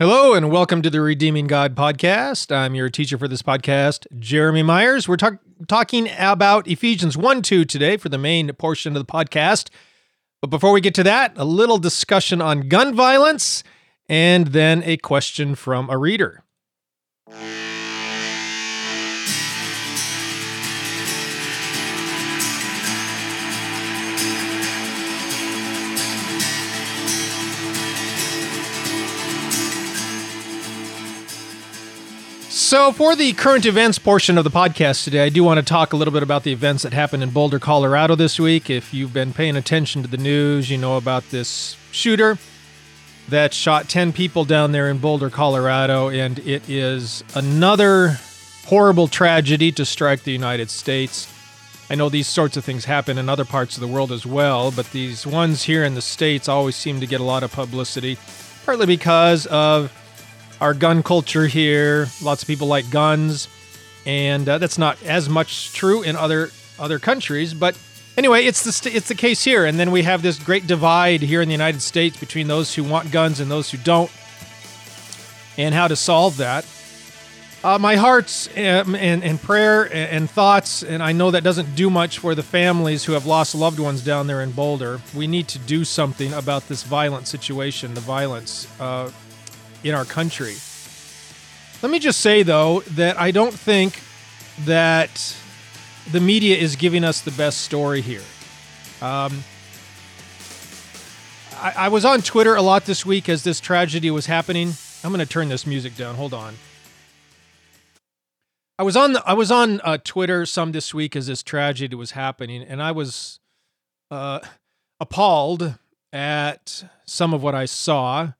Hello and welcome to the Redeeming God podcast. I'm your teacher for this podcast, Jeremy Myers. We're talk- talking about Ephesians 1 2 today for the main portion of the podcast. But before we get to that, a little discussion on gun violence and then a question from a reader. So, for the current events portion of the podcast today, I do want to talk a little bit about the events that happened in Boulder, Colorado this week. If you've been paying attention to the news, you know about this shooter that shot 10 people down there in Boulder, Colorado, and it is another horrible tragedy to strike the United States. I know these sorts of things happen in other parts of the world as well, but these ones here in the States always seem to get a lot of publicity, partly because of our gun culture here. Lots of people like guns, and uh, that's not as much true in other other countries. But anyway, it's the st- it's the case here. And then we have this great divide here in the United States between those who want guns and those who don't, and how to solve that. Uh, my heart's um, and, and prayer and, and thoughts, and I know that doesn't do much for the families who have lost loved ones down there in Boulder. We need to do something about this violent situation, the violence uh, in our country. Let me just say, though, that I don't think that the media is giving us the best story here. Um, I, I was on Twitter a lot this week as this tragedy was happening. I'm going to turn this music down. Hold on. I was on the, I was on uh, Twitter some this week as this tragedy was happening, and I was uh, appalled at some of what I saw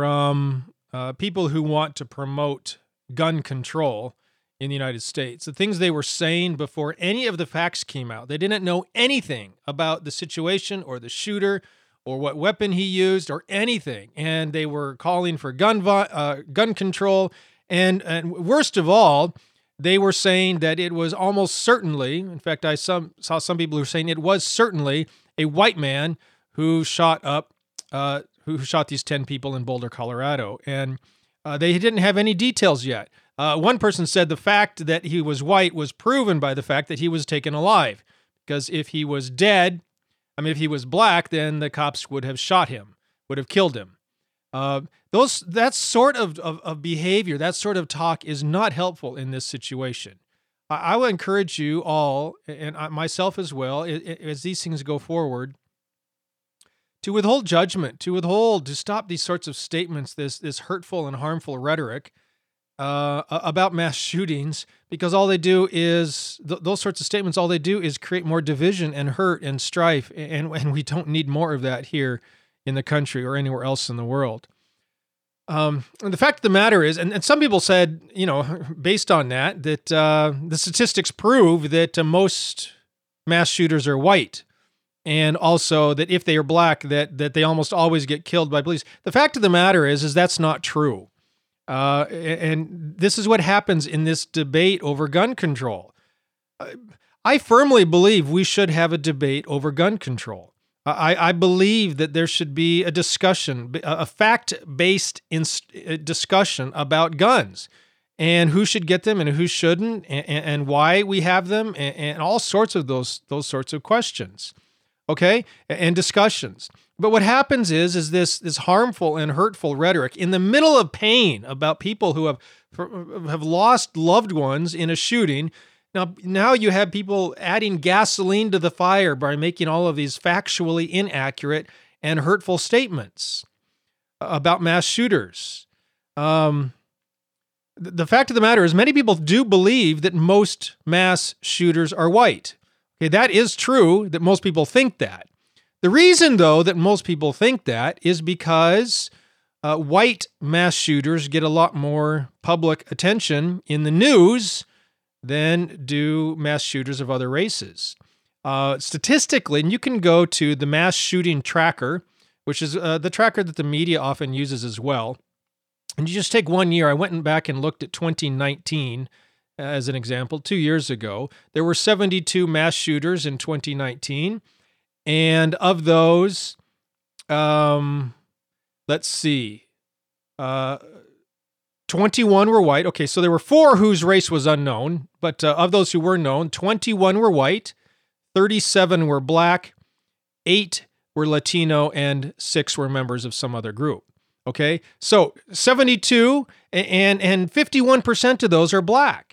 from uh, people who want to promote gun control in the United States. The things they were saying before any of the facts came out, they didn't know anything about the situation or the shooter or what weapon he used or anything, and they were calling for gun uh, gun control. And and worst of all, they were saying that it was almost certainly, in fact, I some, saw some people who were saying it was certainly a white man who shot up uh, who shot these 10 people in Boulder, Colorado. And uh, they didn't have any details yet. Uh, one person said the fact that he was white was proven by the fact that he was taken alive. Because if he was dead, I mean, if he was black, then the cops would have shot him, would have killed him. Uh, those that sort of, of, of, behavior, that sort of talk is not helpful in this situation. I, I would encourage you all, and myself as well, as these things go forward, to withhold judgment, to withhold, to stop these sorts of statements, this this hurtful and harmful rhetoric uh, about mass shootings, because all they do is th- those sorts of statements. All they do is create more division and hurt and strife, and and we don't need more of that here in the country or anywhere else in the world. Um, and the fact of the matter is, and, and some people said, you know, based on that, that uh, the statistics prove that uh, most mass shooters are white and also that if they are black that that they almost always get killed by police. The fact of the matter is is that's not true. Uh, and this is what happens in this debate over gun control. I firmly believe we should have a debate over gun control. I, I believe that there should be a discussion, a fact-based uh, discussion about guns and who should get them and who shouldn't, and, and why we have them, and, and all sorts of those those sorts of questions okay, and discussions. But what happens is is this this harmful and hurtful rhetoric in the middle of pain about people who have have lost loved ones in a shooting. Now now you have people adding gasoline to the fire by making all of these factually inaccurate and hurtful statements about mass shooters. Um, the fact of the matter is, many people do believe that most mass shooters are white. Okay, that is true that most people think that. The reason, though, that most people think that is because uh, white mass shooters get a lot more public attention in the news than do mass shooters of other races. Uh, statistically, and you can go to the mass shooting tracker, which is uh, the tracker that the media often uses as well. And you just take one year. I went back and looked at 2019 as an example, two years ago, there were 72 mass shooters in 2019. And of those, um, let's see, Uh, 21 were white. Okay, so there were four whose race was unknown, but uh, of those who were known, 21 were white, 37 were black, eight were Latino, and six were members of some other group. Okay, so 72 and and 51% of those are black.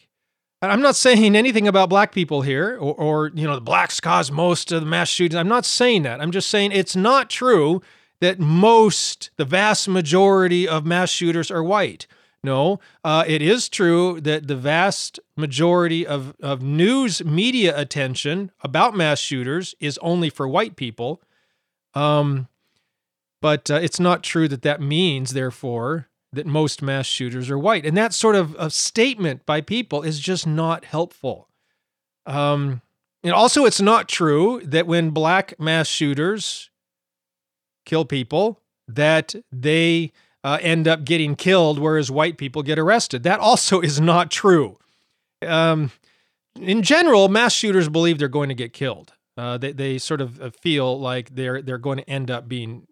I'm not saying anything about black people here, or, or you know, the blacks cause most of the mass shootings. I'm not saying that. I'm just saying it's not true that most, the vast majority of mass shooters are white. No, uh, it is true that the vast majority of, of news media attention about mass shooters is only for white people. Um, but uh, it's not true that that means, therefore, that most mass shooters are white. And that sort of a statement by people is just not helpful. Um, and also, it's not true that when black mass shooters kill people, that they uh, end up getting killed, whereas white people get arrested. That also is not true. Um, in general, mass shooters believe they're going to get killed. Uh, they, they sort of uh, feel like they're they're going to end up being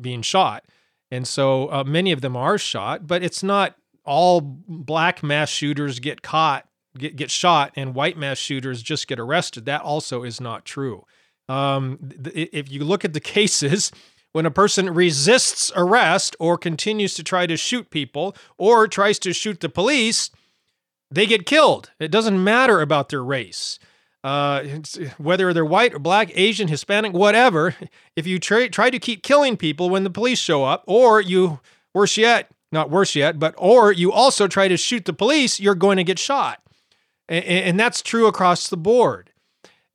being shot, and so uh, many of them are shot. But it's not all black mass shooters get caught get get shot, and white mass shooters just get arrested. That also is not true. Um, th- if you look at the cases, when a person resists arrest or continues to try to shoot people or tries to shoot the police, they get killed. It doesn't matter about their race. Uh, whether they're white or black, Asian, Hispanic, whatever, if you try, try to keep killing people when the police show up, or you, worse yet, not worse yet, but or you also try to shoot the police, you're going to get shot. And, and that's true across the board.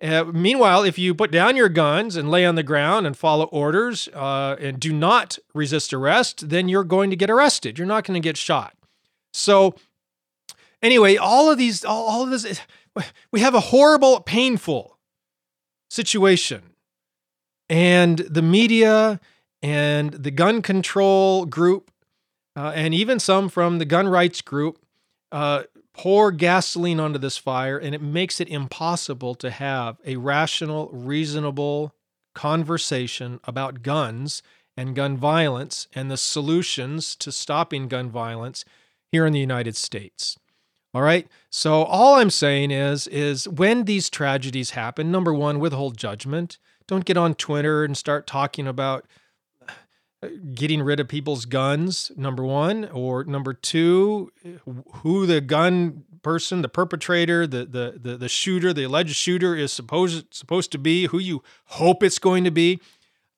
Uh, meanwhile, if you put down your guns and lay on the ground and follow orders uh, and do not resist arrest, then you're going to get arrested. You're not going to get shot. So, anyway, all of these, all, all of this, we have a horrible, painful situation. And the media and the gun control group, uh, and even some from the gun rights group, uh, pour gasoline onto this fire, and it makes it impossible to have a rational, reasonable conversation about guns and gun violence and the solutions to stopping gun violence here in the United States. All right. So all I'm saying is is when these tragedies happen, number 1, withhold judgment. Don't get on Twitter and start talking about uh, getting rid of people's guns number one or number two who the gun person the perpetrator the the the, the shooter the alleged shooter is supposed supposed to be who you hope it's going to be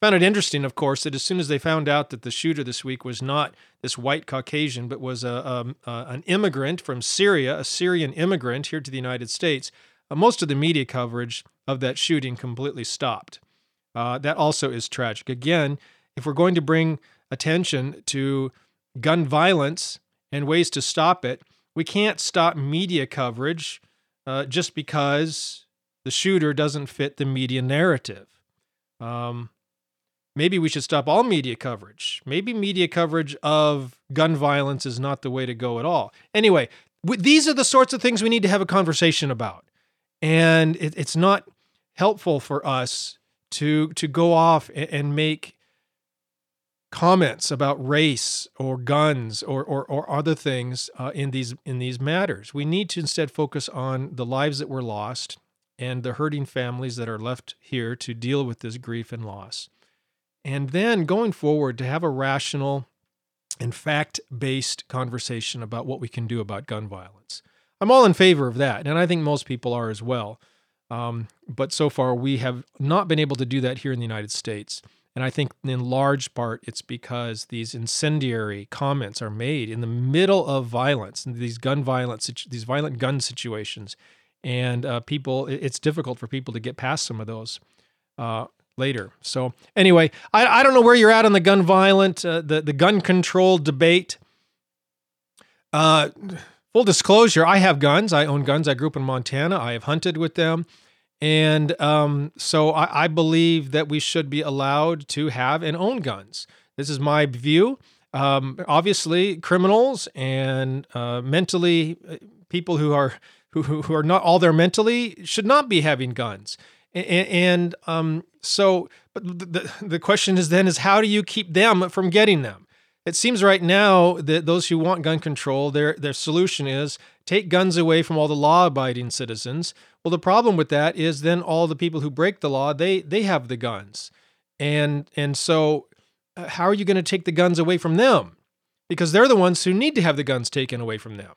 found it interesting of course that as soon as they found out that the shooter this week was not this white caucasian but was a, a, a an immigrant from syria a syrian immigrant here to the united states uh, most of the media coverage of that shooting completely stopped uh, that also is tragic again if we're going to bring attention to gun violence and ways to stop it, we can't stop media coverage uh, just because the shooter doesn't fit the media narrative. Um, maybe we should stop all media coverage. Maybe media coverage of gun violence is not the way to go at all. Anyway, these are the sorts of things we need to have a conversation about. And it, it's not helpful for us to to go off and, and make comments about race or guns or, or, or other things uh, in these in these matters. We need to instead focus on the lives that were lost and the hurting families that are left here to deal with this grief and loss. And then going forward to have a rational and fact-based conversation about what we can do about gun violence. I'm all in favor of that, and I think most people are as well. Um, but so far, we have not been able to do that here in the United States. And I think in large part it's because these incendiary comments are made in the middle of violence, these gun violence, these violent gun situations, and uh, people. It's difficult for people to get past some of those uh, later. So anyway, I, I don't know where you're at on the gun violent, uh, the the gun control debate. Uh, full disclosure: I have guns. I own guns. I grew up in Montana. I have hunted with them. And um, so I, I, believe that we should be allowed to have and own guns. This is my view. Um, obviously, criminals and uh, mentally uh, people who are who, who are not all there mentally should not be having guns. And, um, so, but the, the question is then is how do you keep them from getting them? it seems right now that those who want gun control, their their solution is take guns away from all the law-abiding citizens. Well, the problem with that is then all the people who break the law, they they have the guns. And and so uh, how are you going to take the guns away from them? Because they're the ones who need to have the guns taken away from them.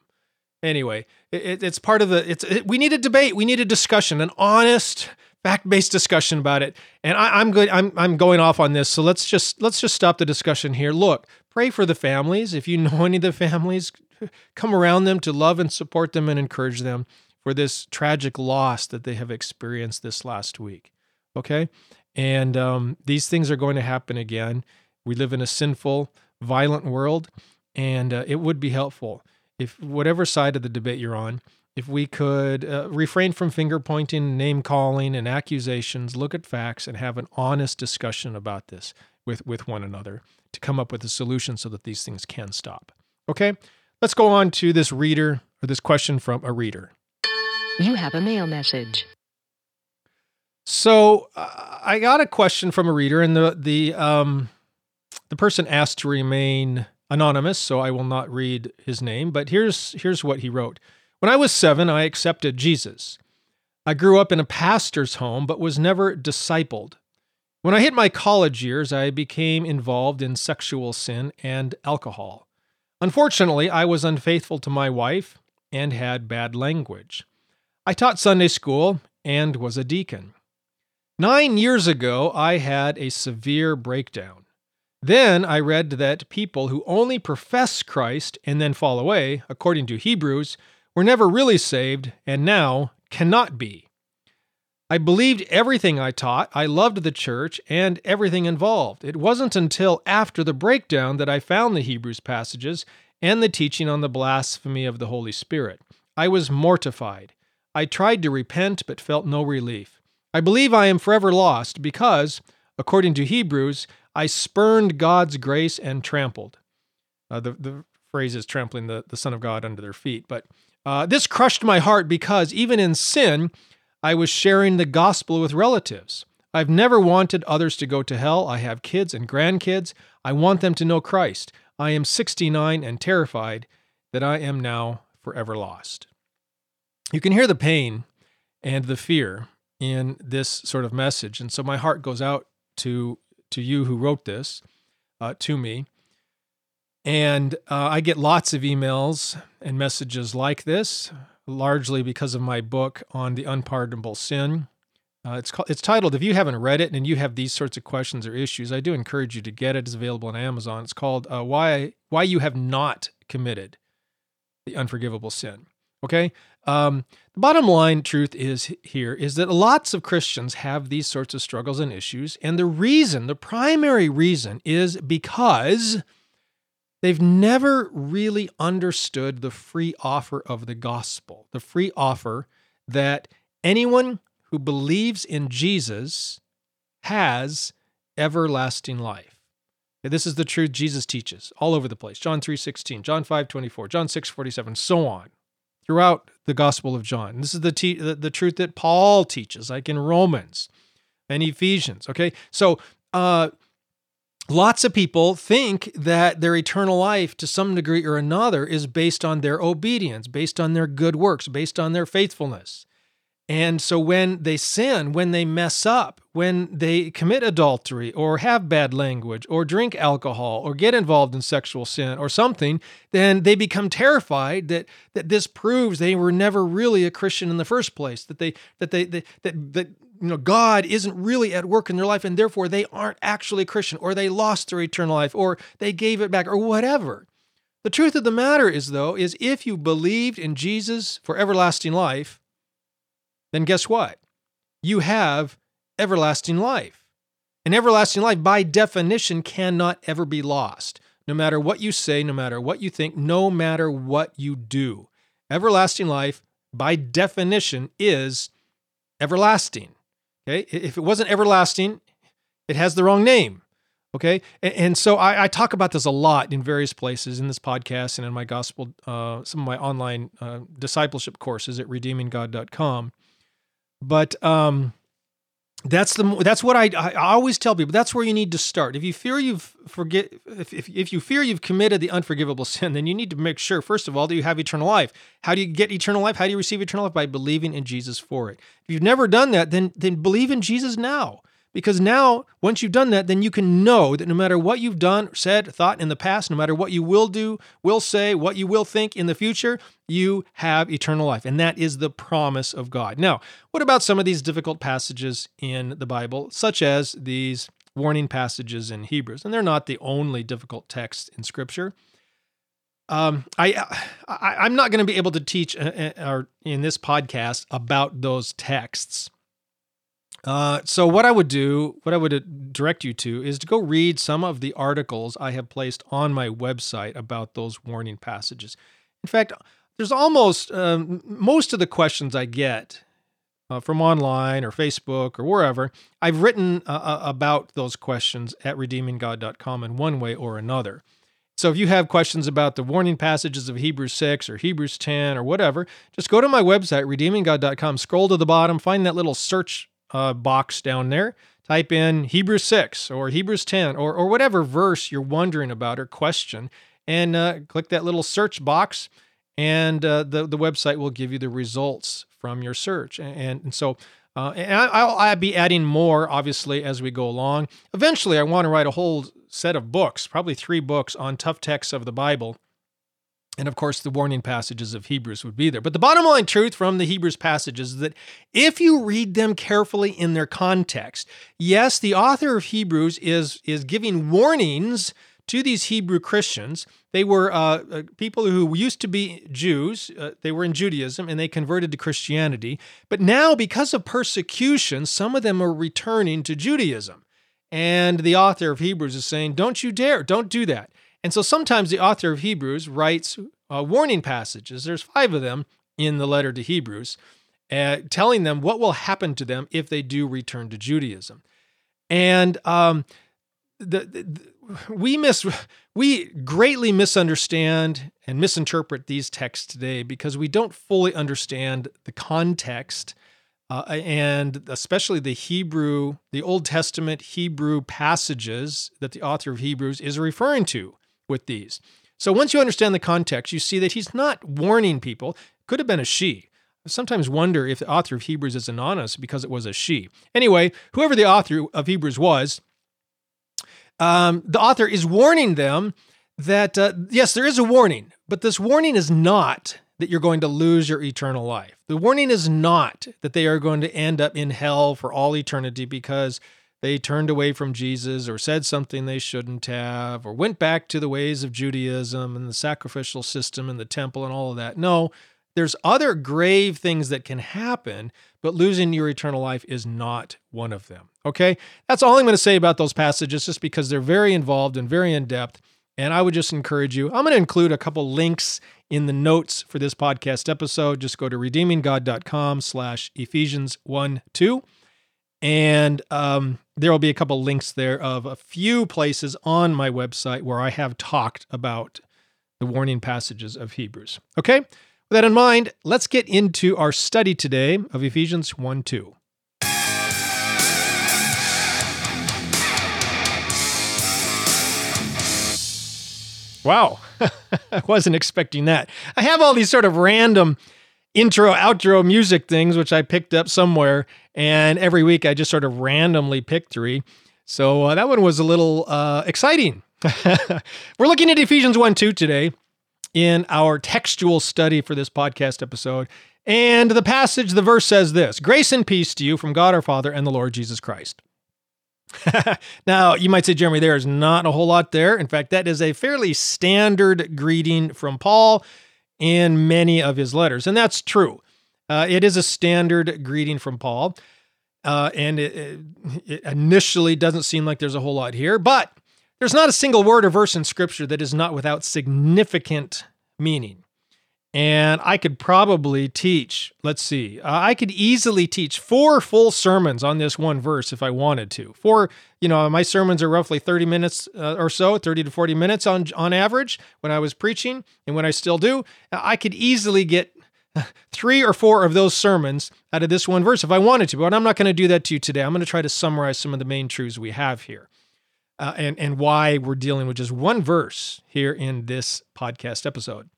Anyway, it, it's part of the it's it, we need a debate, we need a discussion, an honest fact-based discussion about it. And I, am good. I'm I'm going off on this, so let's just let's just stop the discussion here. Look, pray for the families. If you know any of the families, come around them to love and support them and encourage them for this tragic loss that they have experienced this last week. Okay, and um, these things are going to happen again. We live in a sinful, violent world, and uh, it would be helpful if whatever side of the debate you're on if we could uh, refrain from finger pointing, name calling, and accusations, look at facts, and have an honest discussion about this with, with one another to come up with a solution so that these things can stop. Okay, let's go on to this reader or this question from a reader. You have a mail message. So uh, I got a question from a reader, and the the um, the person asked to remain anonymous, so I will not read his name. But here's here's what he wrote. When I was seven, I accepted Jesus. I grew up in a pastor's home, but was never discipled. When I hit my college years, I became involved in sexual sin and alcohol. Unfortunately, I was unfaithful to my wife and had bad language. I taught Sunday school and was a deacon. Nine years ago, I had a severe breakdown. Then I read that people who only profess Christ and then fall away, according to Hebrews, were never really saved and now cannot be. I believed everything I taught. I loved the church and everything involved. It wasn't until after the breakdown that I found the Hebrews passages and the teaching on the blasphemy of the Holy Spirit. I was mortified. I tried to repent but felt no relief. I believe I am forever lost because, according to Hebrews, I spurned God's grace and trampled. Uh, the, the phrase is trampling the, the Son of God under their feet. But uh, this crushed my heart because even in sin, I was sharing the gospel with relatives. I've never wanted others to go to hell. I have kids and grandkids. I want them to know Christ. I am 69 and terrified that I am now forever lost. You can hear the pain and the fear in this sort of message. And so my heart goes out to, to you who wrote this uh, to me. And uh, I get lots of emails and messages like this, largely because of my book on the unpardonable sin. Uh, it's called, it's titled. If you haven't read it and you have these sorts of questions or issues, I do encourage you to get it. It's available on Amazon. It's called uh, "Why Why You Have Not Committed the Unforgivable Sin." Okay. Um, the bottom line truth is here is that lots of Christians have these sorts of struggles and issues, and the reason, the primary reason, is because They've never really understood the free offer of the gospel, the free offer that anyone who believes in Jesus has everlasting life. This is the truth Jesus teaches all over the place. John 3:16, John 5:24, John 6:47, so on. Throughout the Gospel of John. This is the, te- the, the truth that Paul teaches, like in Romans and Ephesians. Okay, so uh, lots of people think that their eternal life to some degree or another is based on their obedience, based on their good works, based on their faithfulness. And so when they sin, when they mess up, when they commit adultery or have bad language or drink alcohol or get involved in sexual sin or something, then they become terrified that that this proves they were never really a Christian in the first place, that they that they, they that that you know God isn't really at work in their life and therefore they aren't actually Christian or they lost their eternal life or they gave it back or whatever. The truth of the matter is though is if you believed in Jesus for everlasting life, then guess what? You have everlasting life. And everlasting life by definition cannot ever be lost. No matter what you say, no matter what you think, no matter what you do. Everlasting life by definition is everlasting. Okay. If it wasn't everlasting, it has the wrong name. Okay. And, and so I, I, talk about this a lot in various places in this podcast and in my gospel, uh, some of my online uh, discipleship courses at redeeminggod.com. But um, that's the that's what I, I always tell people that's where you need to start. If you fear you've forget if, if, if you fear you've committed the unforgivable sin then you need to make sure first of all that you have eternal life. How do you get eternal life? How do you receive eternal life? By believing in jesus for it. If you've never done that then then believe in jesus now because now, once you've done that, then you can know that no matter what you've done, said, thought in the past, no matter what you will do, will say, what you will think in the future, you have eternal life. And that is the promise of God. Now, what about some of these difficult passages in the Bible, such as these warning passages in Hebrews? And they're not the only difficult texts in Scripture. Um, I, I I'm not going to be able to teach uh, uh, in this podcast about those texts uh, so what I would do, what I would uh, direct you to, is to go read some of the articles I have placed on my website about those warning passages. In fact, there's almost um, most of the questions I get uh, from online or Facebook or wherever. I've written uh, uh about those questions at redeeminggod.com in one way or another. So if you have questions about the warning passages of Hebrews 6 or Hebrews 10 or whatever, just go to my website, redeeminggod.com, scroll to the bottom, find that little search uh, box down there. Type in Hebrews 6 or Hebrews 10 or, or whatever verse you're wondering about or question, and uh, click that little search box, and uh, the, the website will give you the results from your search. And, and so uh, and I'll, I'll be adding more, obviously, as we go along. Eventually, I want to write a whole set of books, probably three books on tough texts of the Bible and of course, the warning passages of Hebrews would be there. But the bottom line truth from the Hebrews passages is that if you read them carefully in their context, yes, the author of Hebrews is, is giving warnings to these Hebrew Christians. They were uh, uh people who used to be Jews, uh, they were in Judaism, and they converted to Christianity. But now, because of persecution, some of them are returning to Judaism. And the author of Hebrews is saying, Don't you dare, don't do that. And so sometimes the author of Hebrews writes uh, warning passages. There's five of them in the letter to Hebrews, uh, telling them what will happen to them if they do return to Judaism. And um, the, the, we miss we greatly misunderstand and misinterpret these texts today because we don't fully understand the context uh, and especially the Hebrew, the Old Testament Hebrew passages that the author of Hebrews is referring to with these. So once you understand the context, you see that he's not warning people. Could have been a she. I sometimes wonder if the author of Hebrews is anonymous because it was a she. Anyway, whoever the author of Hebrews was, um, the author is warning them that, uh, yes, there is a warning, but this warning is not that you're going to lose your eternal life. The warning is not that they are going to end up in hell for all eternity because they turned away from Jesus or said something they shouldn't have or went back to the ways of Judaism and the sacrificial system and the temple and all of that. No, there's other grave things that can happen, but losing your eternal life is not one of them. Okay? That's all I'm going to say about those passages just because they're very involved and very in depth. And I would just encourage you, I'm going to include a couple links in the notes for this podcast episode. Just go to redeeminggod.com slash Ephesians 1 2. And um, there will be a couple links there of a few places on my website where I have talked about the warning passages of Hebrews. Okay? With that in mind, let's get into our study today of Ephesians 1 2. Wow, I wasn't expecting that. I have all these sort of random intro, outro music things, which I picked up somewhere. And every week I just sort of randomly pick three. So uh, that one was a little uh, exciting. We're looking at Ephesians 1 2 today in our textual study for this podcast episode. And the passage, the verse says this Grace and peace to you from God our Father and the Lord Jesus Christ. now, you might say, Jeremy, there is not a whole lot there. In fact, that is a fairly standard greeting from Paul in many of his letters. And that's true. Uh, it is a standard greeting from Paul. Uh, and it, it, initially doesn't seem like there's a whole lot here, but there's not a single word or verse in Scripture that is not without significant meaning. And I could probably teach, let's see, uh, I could easily teach four full sermons on this one verse if I wanted to. Four, you know, my sermons are roughly 30 minutes uh, or so, 30 to 40 minutes on, on average when I was preaching and when I still do. I could easily get three or four of those sermons out of this one verse if I wanted to, but I'm not going to do that to you today. I'm going to try to summarize some of the main truths we have here uh, and, and why we're dealing with just one verse here in this podcast episode.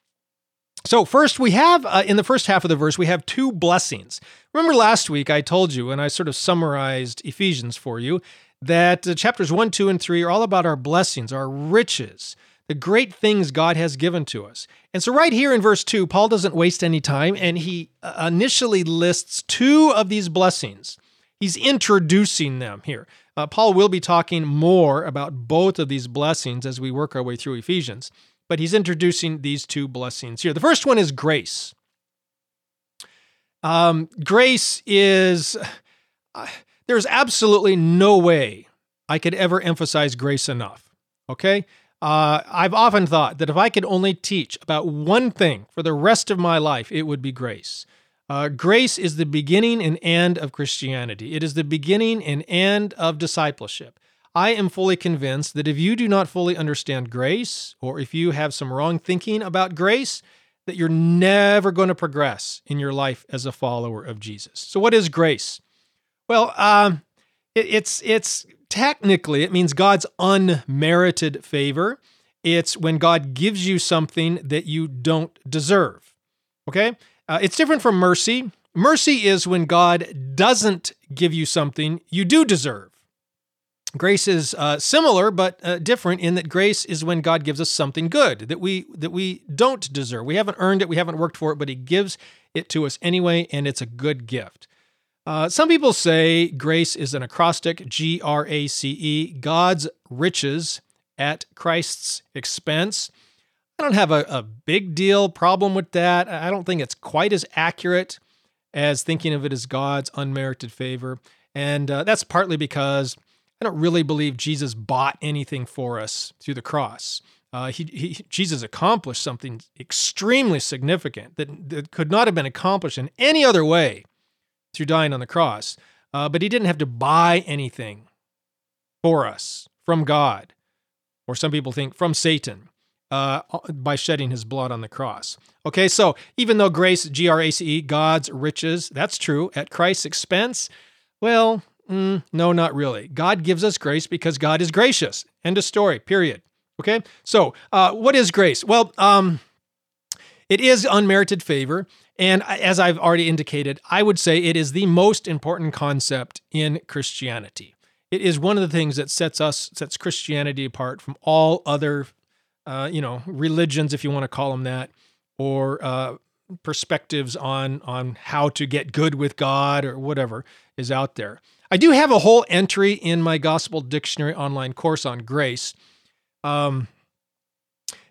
So, first, we have uh, in the first half of the verse, we have two blessings. Remember last week I told you, and I sort of summarized Ephesians for you, that uh, chapters 1, 2, and 3 are all about our blessings, our riches, the great things God has given to us. And so, right here in verse 2, Paul doesn't waste any time and he uh, initially lists two of these blessings. He's introducing them here. Uh, Paul will be talking more about both of these blessings as we work our way through Ephesians, but he's introducing these two blessings here. The first one is grace. Um, grace is, uh, there's absolutely no way I could ever emphasize grace enough. Okay? Uh, I've often thought that if I could only teach about one thing for the rest of my life, it would be grace. Uh, grace is the beginning and end of Christianity. It is the beginning and end of discipleship. I am fully convinced that if you do not fully understand grace, or if you have some wrong thinking about grace, that you're never going to progress in your life as a follower of Jesus. So, what is grace? Well, um, it, it's it's technically it means God's unmerited favor. It's when God gives you something that you don't deserve. Okay, uh, it's different from mercy. Mercy is when God doesn't give you something you do deserve. Grace is uh, similar but uh, different in that grace is when God gives us something good that we that we don't deserve. We haven't earned it, we haven't worked for it, but He gives it to us anyway, and it's a good gift. Uh, some people say grace is an acrostic, G R A C E, God's riches at Christ's expense. I don't have a, a big deal problem with that. I don't think it's quite as accurate as thinking of it as God's unmerited favor. And uh, that's partly because I don't really believe Jesus bought anything for us through the cross. Uh, he, he, Jesus accomplished something extremely significant that, that could not have been accomplished in any other way through dying on the cross. Uh, but he didn't have to buy anything for us from God, or some people think from Satan, uh, by shedding his blood on the cross. Okay, so even though grace, G R A C E, God's riches, that's true, at Christ's expense, well, mm, no, not really. God gives us grace because God is gracious. End of story, period. Okay, so uh, what is grace? Well, um, it is unmerited favor. And as I've already indicated, I would say it is the most important concept in Christianity. It is one of the things that sets us, sets Christianity apart from all other, uh, you know, religions, if you want to call them that, or uh, perspectives on on how to get good with God or whatever is out there. I do have a whole entry in my Gospel Dictionary online course on grace. Um,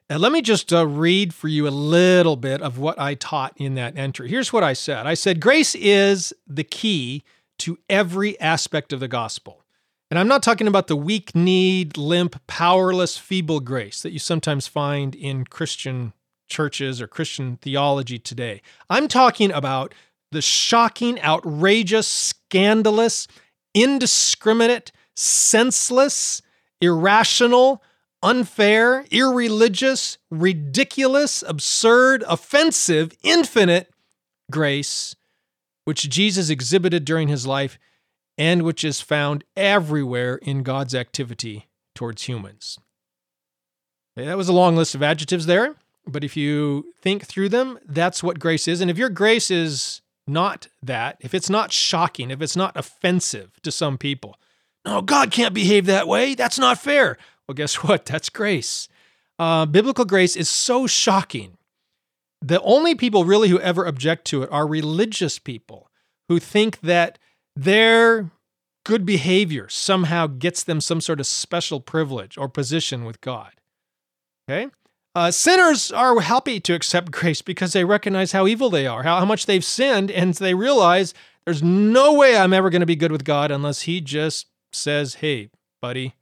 let me just uh, read for you a little bit of what I taught in that entry. Here's what I said I said, Grace is the key to every aspect of the gospel. And I'm not talking about the weak kneed, limp, powerless, feeble grace that you sometimes find in Christian churches or Christian theology today. I'm talking about the shocking, outrageous, scandalous, indiscriminate, senseless, irrational, unfair, irreligious, ridiculous, absurd, offensive, infinite grace which Jesus exhibited during his life and which is found everywhere in God's activity towards humans. That was a long list of adjectives there, but if you think through them, that's what grace is. And if your grace is not that, if it's not shocking, if it's not offensive to some people, no, God can't behave that way. That's not fair. Well, guess what? That's grace. Uh, biblical grace is so shocking. The only people really who ever object to it are religious people who think that their good behavior somehow gets them some sort of special privilege or position with God. Okay? Uh, sinners are happy to accept grace because they recognize how evil they are, how, how much they've sinned, and they realize there's no way I'm ever going to be good with God unless He just says, hey, buddy,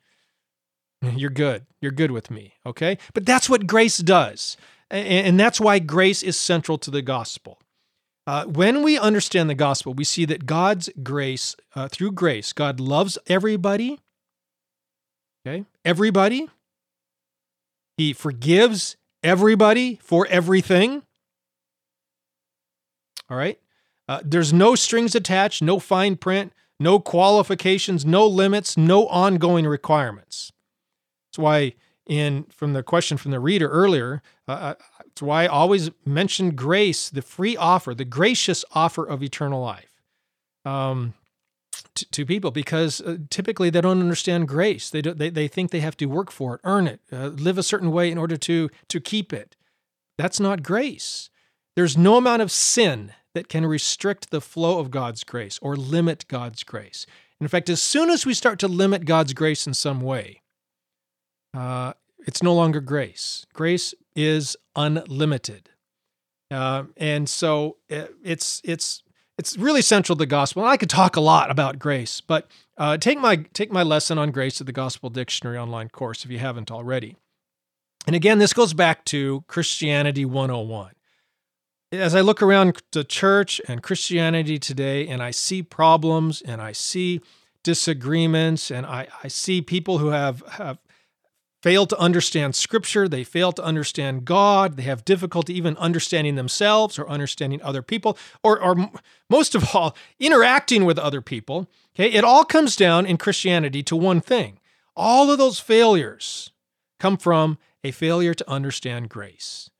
you're good. You're good with me. Okay. But that's what grace does. And that's why grace is central to the gospel. Uh, when we understand the gospel, we see that God's grace, uh, through grace, God loves everybody. Okay. Everybody. He forgives everybody for everything. All right. Uh, there's no strings attached, no fine print, no qualifications, no limits, no ongoing requirements. That's why, in from the question from the reader earlier, uh, that's why I always mention grace, the free offer, the gracious offer of eternal life. Um, to, to people because uh, typically they don't understand grace. They, do, they they think they have to work for it, earn it, uh, live a certain way in order to to keep it. That's not grace. There's no amount of sin that can restrict the flow of God's grace or limit God's grace. In fact, as soon as we start to limit God's grace in some way, uh, it's no longer grace. Grace is unlimited, uh, and so uh, it's it's it's really central to the gospel. And I could talk a lot about grace, but uh, take my take my lesson on grace at the Gospel Dictionary online course if you haven't already. And again, this goes back to Christianity 101. As I look around the church and Christianity today, and I see problems and I see disagreements, and I, I see people who have, have fail to understand scripture, they fail to understand God, they have difficulty even understanding themselves or understanding other people, or, or most of all, interacting with other people. Okay, it all comes down in Christianity to one thing. All of those failures come from a failure to understand grace.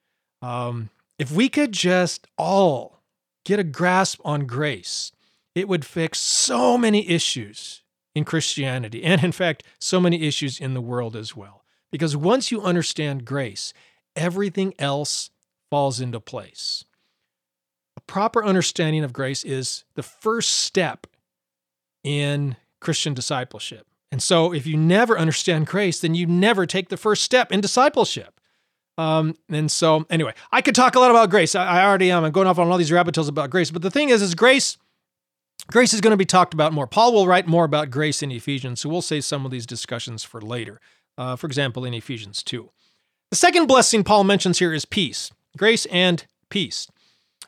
Um, if we could just all get a grasp on grace, it would fix so many issues in Christianity, and in fact, so many issues in the world as well. Because once you understand grace, everything else falls into place. A proper understanding of grace is the first step in Christian discipleship. And so, if you never understand grace, then you never take the first step in discipleship. Um, and so, anyway, I could talk a lot about grace. I, I already am. I'm going off on all these rabbit holes about grace. But the thing is, is grace. Grace is going to be talked about more. Paul will write more about grace in Ephesians, so we'll save some of these discussions for later uh, for example, in Ephesians 2. The second blessing Paul mentions here is peace, grace and peace.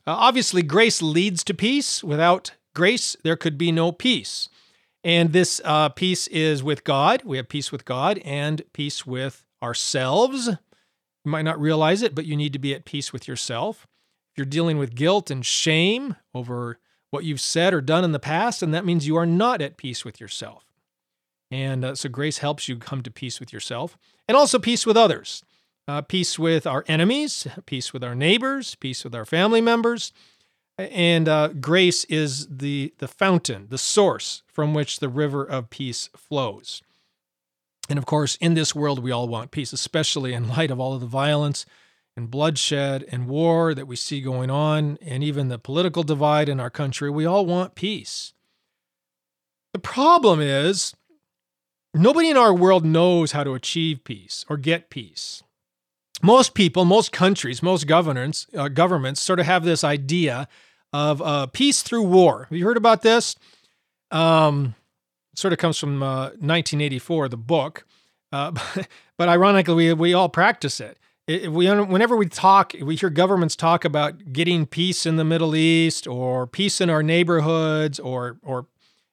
Uh, obviously, grace leads to peace. Without grace, there could be no peace. And this uh, peace is with God. We have peace with God and peace with ourselves. You might not realize it, but you need to be at peace with yourself. If you're dealing with guilt and shame over what you've said or done in the past, and that means you are not at peace with yourself. And uh, so grace helps you come to peace with yourself and also peace with others. Uh, peace with our enemies, peace with our neighbors, peace with our family members. And uh, grace is the, the fountain, the source from which the river of peace flows. And of course, in this world, we all want peace, especially in light of all of the violence and bloodshed and war that we see going on, and even the political divide in our country. We all want peace. The problem is Nobody in our world knows how to achieve peace or get peace. Most people, most countries, most governments, uh, governments sort of have this idea of uh, peace through war. Have you heard about this? Um, sort of comes from uh, 1984, the book. Uh, but, but ironically, we, we all practice it. If we, whenever we talk, we hear governments talk about getting peace in the Middle East or peace in our neighborhoods or, or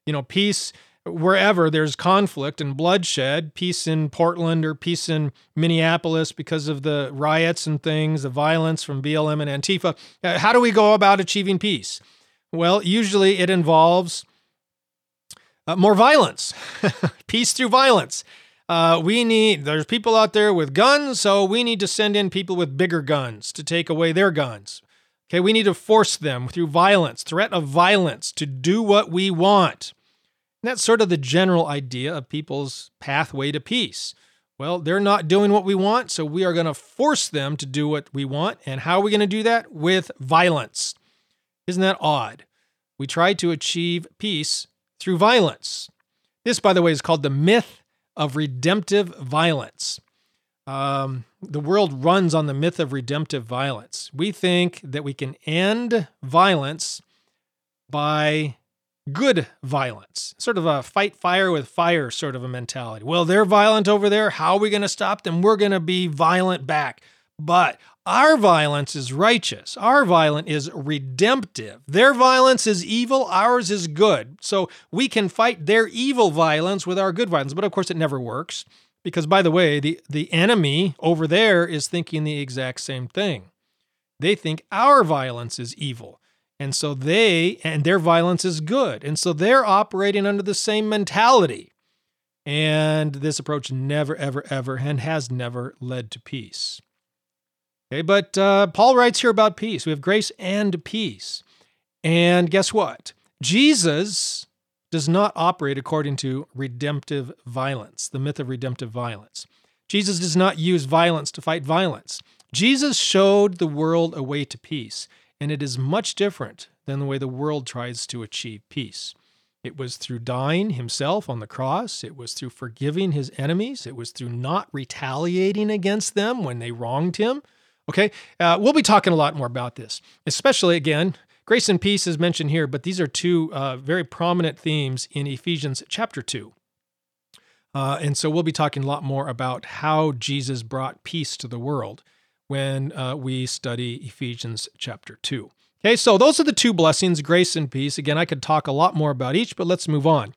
you know, peace wherever there's conflict and bloodshed, peace in Portland or peace in Minneapolis because of the riots and things, the violence from BLM and Antifa, uh, how do we go about achieving peace? Well, usually it involves uh, more violence, peace through violence. Uh, we need, there's people out there with guns, so we need to send in people with bigger guns to take away their guns. Okay, we need to force them through violence, threat of violence, to do what we want. And that's sort of the general idea of people's pathway to peace. Well, they're not doing what we want, so we are going to force them to do what we want. And how are we going to do that? With violence. Isn't that odd? We try to achieve peace through violence. This, by the way, is called the myth of redemptive violence. Um, the world runs on the myth of redemptive violence. We think that we can end violence by good violence, sort of a fight fire with fire sort of a mentality. Well, they're violent over there. How are we going to stop them? We're going to be violent back. But our violence is righteous. Our violence is redemptive. Their violence is evil. Ours is good. So we can fight their evil violence with our good violence. But of course, it never works because, by the way, the, the enemy over there is thinking the exact same thing. They think our violence is evil And so they, and their violence is good. And so they're operating under the same mentality. And this approach never, ever, ever, and has never led to peace. Okay, but uh, Paul writes here about peace. We have grace and peace. And guess what? Jesus does not operate according to redemptive violence, the myth of redemptive violence. Jesus does not use violence to fight violence. Jesus showed the world a way to peace, and it is much different than the way the world tries to achieve peace. It was through dying himself on the cross. It was through forgiving his enemies. It was through not retaliating against them when they wronged him. Okay, uh, we'll be talking a lot more about this, especially again. Grace and peace is mentioned here, but these are two uh, very prominent themes in Ephesians chapter 2. Uh, and so we'll be talking a lot more about how Jesus brought peace to the world when uh, we study Ephesians chapter 2. Okay, so those are the two blessings, grace and peace. Again, I could talk a lot more about each, but let's move on.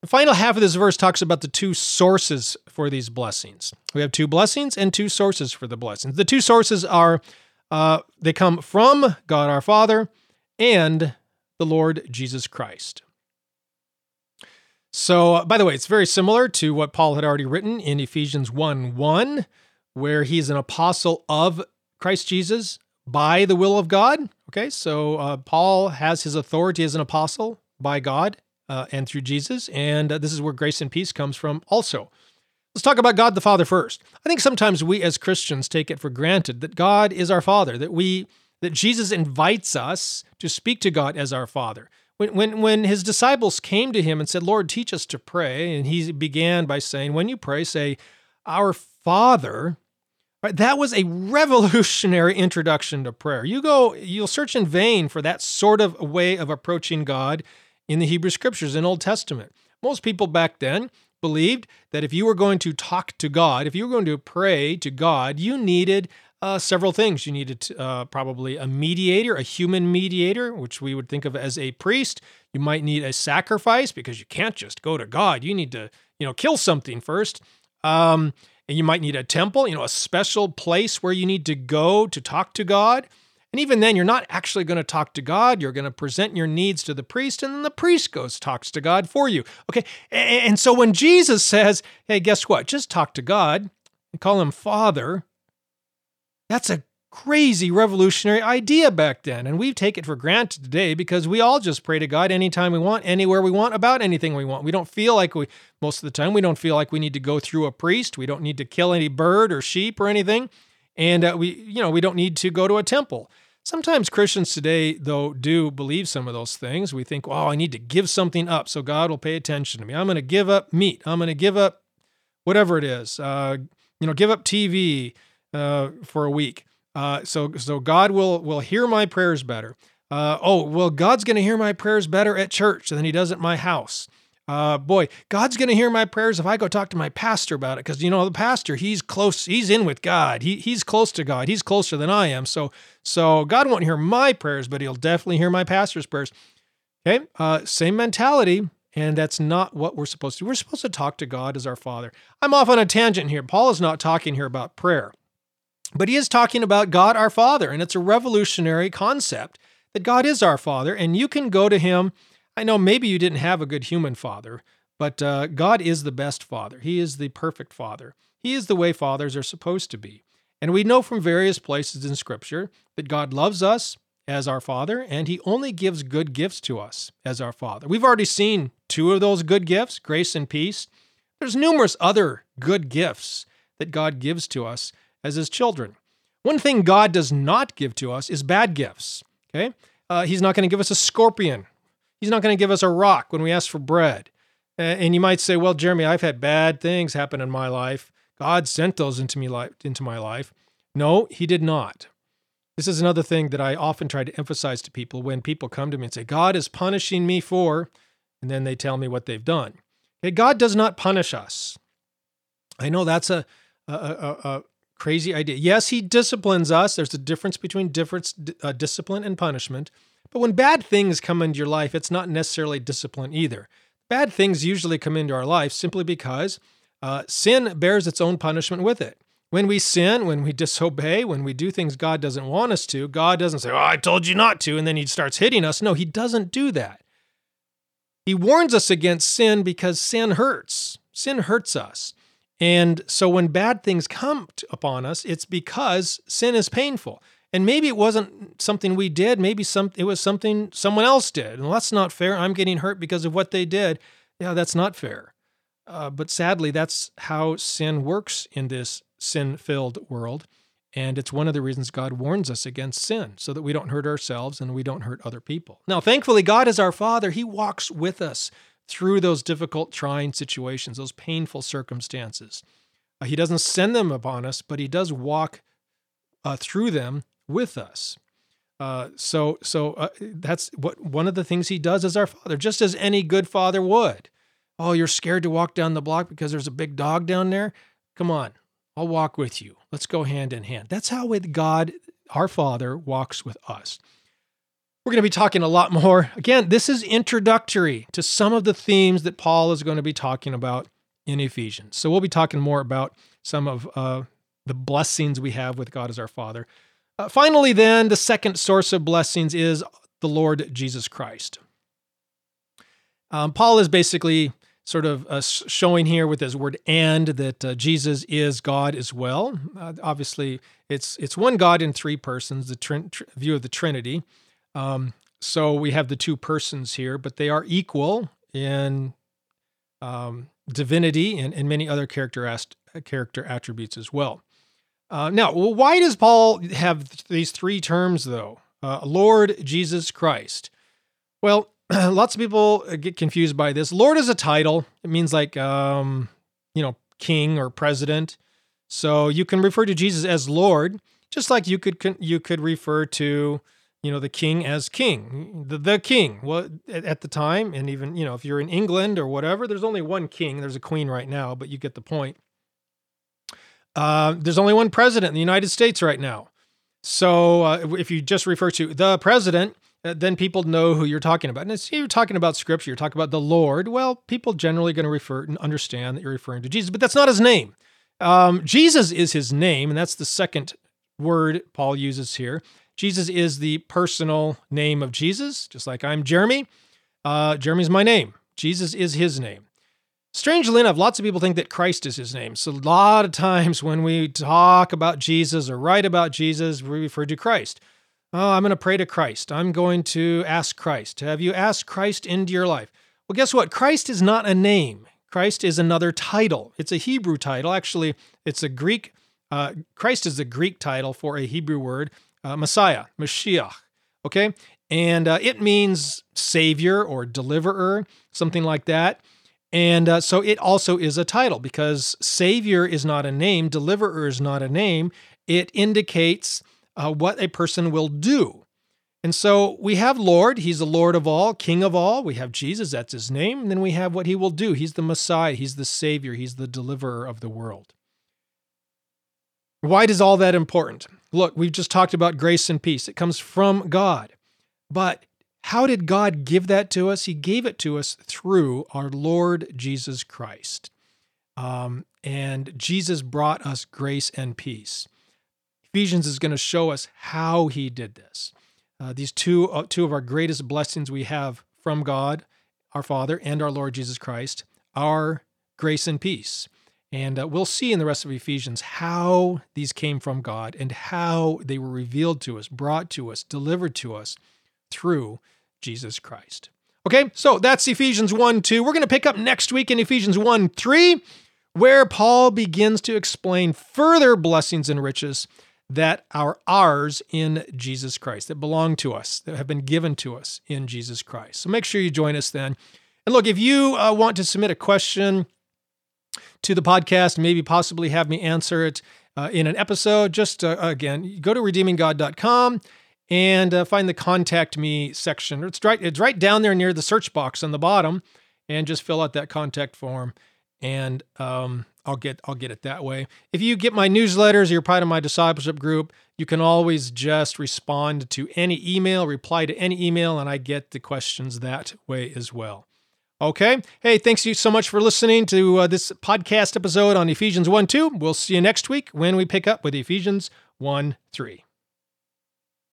The final half of this verse talks about the two sources for these blessings. We have two blessings and two sources for the blessings. The two sources are uh, they come from God our Father and the Lord Jesus Christ. So, uh, by the way, it's very similar to what Paul had already written in Ephesians 1 1, where he's an apostle of Christ Jesus by the will of God. Okay, so uh, Paul has his authority as an apostle by God uh, and through Jesus. And uh, this is where grace and peace comes from also. Let's talk about God the Father first. I think sometimes we as Christians take it for granted that God is our Father, that we that Jesus invites us to speak to God as our Father. When, when, when his disciples came to him and said, Lord, teach us to pray, and he began by saying, When you pray, say, Our Father. Right, that was a revolutionary introduction to prayer. You go, you'll search in vain for that sort of way of approaching God in the Hebrew Scriptures in Old Testament. Most people back then believed that if you were going to talk to God, if you were going to pray to God, you needed uh, several things. You needed uh, probably a mediator, a human mediator, which we would think of as a priest. You might need a sacrifice because you can't just go to God. You need to, you know, kill something first. Um, and you might need a temple, you know, a special place where you need to go to talk to God. And even then, you're not actually going to talk to God. You're going to present your needs to the priest, and then the priest goes talks to God for you. Okay. And so when Jesus says, hey, guess what? Just talk to God and call him Father, that's a crazy revolutionary idea back then. And we take it for granted today because we all just pray to God anytime we want, anywhere we want, about anything we want. We don't feel like we, most of the time, we don't feel like we need to go through a priest. We don't need to kill any bird or sheep or anything. And uh, we, you know, we don't need to go to a temple. Sometimes Christians today, though, do believe some of those things. We think, oh, I need to give something up so God will pay attention to me. I'm going to give up meat. I'm going to give up whatever it is. Uh, you know, give up TV uh, for a week. Uh, so, so God will will hear my prayers better. Uh, oh, well, God's going to hear my prayers better at church than He does at my house uh, boy, God's going to hear my prayers if I go talk to my pastor about it. Because, you know, the pastor, he's close, he's in with God. He, he's close to God. He's closer than I am. So, so God won't hear my prayers, but he'll definitely hear my pastor's prayers. Okay. Uh, same mentality. And that's not what we're supposed to do. We're supposed to talk to God as our Father. I'm off on a tangent here. Paul is not talking here about prayer, but he is talking about God our Father. And it's a revolutionary concept that God is our Father. And you can go to him I know maybe you didn't have a good human father, but uh, God is the best father. He is the perfect father. He is the way fathers are supposed to be. And we know from various places in Scripture that God loves us as our Father, and He only gives good gifts to us as our Father. We've already seen two of those good gifts grace and peace. There's numerous other good gifts that God gives to us as His children. One thing God does not give to us is bad gifts. Okay? Uh, he's not going to give us a scorpion He's not going to give us a rock when we ask for bread. And you might say, well, Jeremy, I've had bad things happen in my life. God sent those into me life into my life. No, he did not. This is another thing that I often try to emphasize to people when people come to me and say, God is punishing me for, and then they tell me what they've done. Okay, God does not punish us. I know that's a, a, a, a crazy idea. Yes, he disciplines us. There's a difference between difference, uh, discipline and punishment. But when bad things come into your life, it's not necessarily discipline either. Bad things usually come into our life simply because uh, sin bears its own punishment with it. when we sin, when we disobey, when we do things God doesn't want us to, God doesn't say, Oh, I told you not to. And then he starts hitting us. No, he doesn't do that. He warns us against sin because sin hurts. Sin hurts us. And so when bad things come upon us, it's because sin is painful. And maybe it wasn't something we did, maybe some it was something someone else did. And that's not fair. I'm getting hurt because of what they did. Yeah, that's not fair. Uh, but sadly, that's how sin works in this sin filled world. And it's one of the reasons God warns us against sin so that we don't hurt ourselves and we don't hurt other people. Now, thankfully, God is our Father. He walks with us through those difficult, trying situations, those painful circumstances. Uh, he doesn't send them upon us, but He does walk uh, through them with us. Uh, so, so uh, that's what one of the things He does as our Father, just as any good father would. Oh, you're scared to walk down the block because there's a big dog down there? Come on, I'll walk with you. Let's go hand in hand. That's how with God, our Father, walks with us. We're going to be talking a lot more. Again, this is introductory to some of the themes that Paul is going to be talking about in Ephesians. So we'll be talking more about some of uh, the blessings we have with God as our Father. Uh, finally, then, the second source of blessings is the Lord Jesus Christ. Um, Paul is basically sort of uh, showing here with his word and that uh, Jesus is God as well. Uh, obviously, it's it's one God in three persons, the tr- tr- view of the Trinity. Um, so we have the two persons here, but they are equal in um, divinity and, and many other character ast- character attributes as well. Uh, now, well, why does Paul have these three terms though? Uh, Lord Jesus Christ. Well, lots of people uh, get confused by this. Lord is a title. It means like, um, you know, king or president. So you can refer to Jesus as Lord, just like you could you could refer to, you know, the king as king, the the king. Well, at the time, and even you know, if you're in England or whatever, there's only one king. There's a queen right now, but you get the point. Uh, there's only one president in the United States right now. So uh, if you just refer to the president, uh, then people know who you're talking about. And if you're talking about scripture, you're talking about the Lord, well, people generally going to refer and understand that you're referring to Jesus, but that's not his name. Um, Jesus is his name, and that's the second word Paul uses here. Jesus is the personal name of Jesus, just like I'm Jeremy. Uh, Jeremy's my name. Jesus is his name. Strangely enough, lots of people think that Christ is his name. So, a lot of times when we talk about Jesus or write about Jesus, we refer to Christ. Oh, I'm going to pray to Christ. I'm going to ask Christ. Have you asked Christ into your life? Well, guess what? Christ is not a name. Christ is another title. It's a Hebrew title. Actually, it's a Greek. Uh, Christ is the Greek title for a Hebrew word, uh, Messiah, Mashiach. Okay, and uh, it means savior or deliverer, something like that. And uh, so it also is a title because savior is not a name, deliverer is not a name. It indicates uh, what a person will do. And so we have Lord, he's the Lord of all, King of all. We have Jesus, that's his name. And then we have what he will do. He's the Messiah, he's the Savior, he's the deliverer of the world. Why is all that important? Look, we've just talked about grace and peace. It comes from God. But how did God give that to us? He gave it to us through our Lord Jesus Christ. Um, and Jesus brought us grace and peace. Ephesians is going to show us how he did this. Uh, these two, uh, two of our greatest blessings we have from God, our Father, and our Lord Jesus Christ are grace and peace. And uh, we'll see in the rest of Ephesians how these came from God and how they were revealed to us, brought to us, delivered to us through Jesus Christ. Okay, so that's Ephesians 1 2. We're going to pick up next week in Ephesians 1 3, where Paul begins to explain further blessings and riches that are ours in Jesus Christ, that belong to us, that have been given to us in Jesus Christ. So make sure you join us then. And look, if you uh, want to submit a question to the podcast, maybe possibly have me answer it uh, in an episode, just uh, again, go to redeeminggod.com and uh, find the contact me section. It's right, it's right down there near the search box on the bottom, and just fill out that contact form. And um, I'll get I'll get it that way. If you get my newsletters, you're part of my discipleship group, you can always just respond to any email, reply to any email, and I get the questions that way as well. Okay. Hey, thanks you so much for listening to uh, this podcast episode on Ephesians 1 2. We'll see you next week when we pick up with Ephesians 1 3.